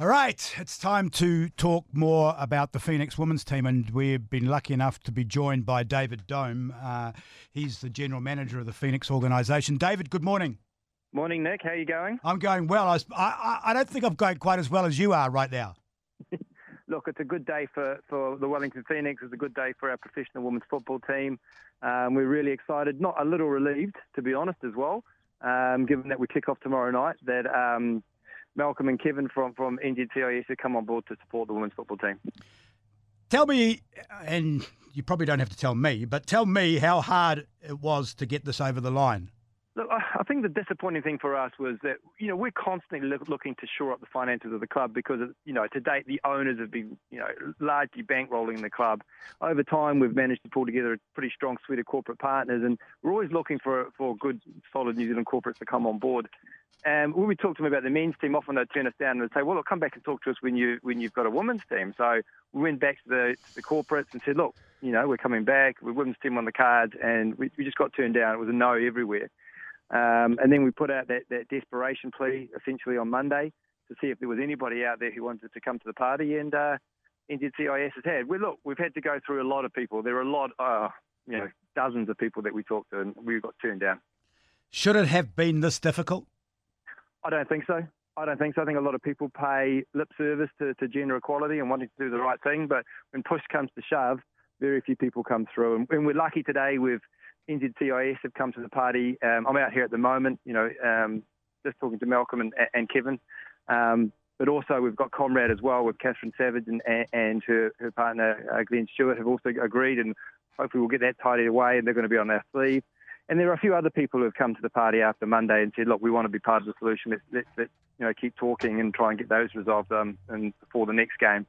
All right, it's time to talk more about the Phoenix women's team, and we've been lucky enough to be joined by David Dome. Uh, he's the general manager of the Phoenix organisation. David, good morning. Morning, Nick. How are you going? I'm going well. I, I, I don't think I'm going quite as well as you are right now. Look, it's a good day for, for the Wellington Phoenix. It's a good day for our professional women's football team. Um, we're really excited, not a little relieved, to be honest, as well, um, given that we kick off tomorrow night, that um, Malcolm and Kevin from, from NZCIS have come on board to support the women's football team. Tell me, and you probably don't have to tell me, but tell me how hard it was to get this over the line. Look, I think the disappointing thing for us was that you know we're constantly look, looking to shore up the finances of the club because you know to date the owners have been you know largely bankrolling the club. Over time, we've managed to pull together a pretty strong suite of corporate partners, and we're always looking for for good, solid New Zealand corporates to come on board. And when we talk to them about the men's team, often they turn us down and they say, "Well, look, come back and talk to us when you when you've got a women's team." So we went back to the, to the corporates and said, "Look, you know, we're coming back. We're women's team on the cards," and we, we just got turned down. It was a no everywhere. Um, and then we put out that, that desperation plea essentially on Monday to see if there was anybody out there who wanted to come to the party. And uh, NZCIS has had. We look, we've had to go through a lot of people. There are a lot, uh, you know, dozens of people that we talked to, and we got turned down. Should it have been this difficult? I don't think so. I don't think so. I think a lot of people pay lip service to, to gender equality and wanting to do the right thing, but when push comes to shove, very few people come through. And, and we're lucky today with NZCIS have come to the party. Um, I'm out here at the moment, you know, um, just talking to Malcolm and, and Kevin. Um, but also we've got Comrade as well with Catherine Savage and, and her, her partner uh, Glenn Stewart have also agreed, and hopefully we'll get that tidied away, and they're going to be on our sleeve. And there are a few other people who have come to the party after Monday and said, "Look, we want to be part of the solution. Let's, let's, let's you know keep talking and try and get those resolved um, and before the next game."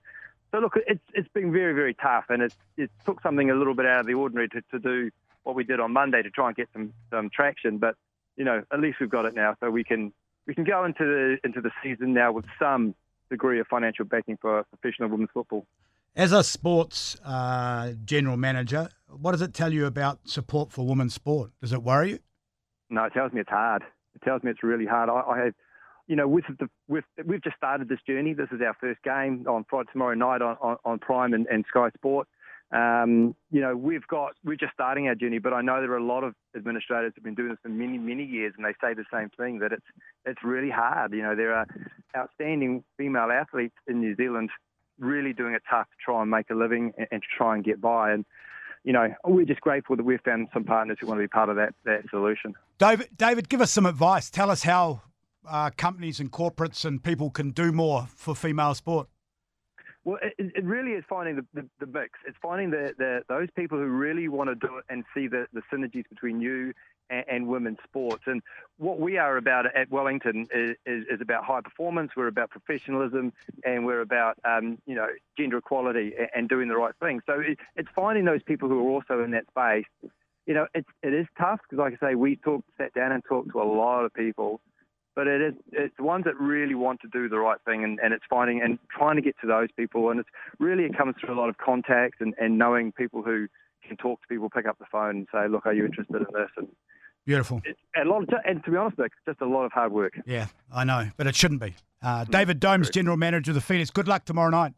So look, it's it's been very very tough, and it's it took something a little bit out of the ordinary to, to do what we did on Monday to try and get some some traction. But you know, at least we've got it now, so we can we can go into the into the season now with some degree of financial backing for professional women's football. As a sports uh, general manager, what does it tell you about support for women's sport? Does it worry you? No, it tells me it's hard. It tells me it's really hard. I, I have, you know, with the with we've just started this journey. This is our first game on Friday tomorrow night on, on, on Prime and, and Sky Sport. Um, you know, we've got we're just starting our journey, but I know there are a lot of administrators who've been doing this for many, many years, and they say the same thing that it's it's really hard. You know, there are outstanding female athletes in New Zealand really doing it tough to try and make a living and, and to try and get by. And you know, we're just grateful that we've found some partners who want to be part of that that solution. David, David, give us some advice. Tell us how uh, companies and corporates and people can do more for female sport. Well, it, it really is finding the, the, the mix. It's finding the, the, those people who really want to do it and see the, the synergies between you and, and women's sports. And what we are about at Wellington is, is, is about high performance. We're about professionalism, and we're about um, you know gender equality and, and, doing the right thing. So it, it's finding those people who are also in that space. You know, it's it is tough because, like I say, we talked, sat down and talked to a lot of people but it is it's the ones that really want to do the right thing and, and it's finding and trying to get to those people and it's really it comes through a lot of contacts and, and knowing people who can talk to people, pick up the phone and say, look, are you interested in this? And Beautiful. It, and, a lot of, and to be honest, it's just a lot of hard work. Yeah, I know, but it shouldn't be. Uh, David Domes, General Manager of the Phoenix. Good luck tomorrow night.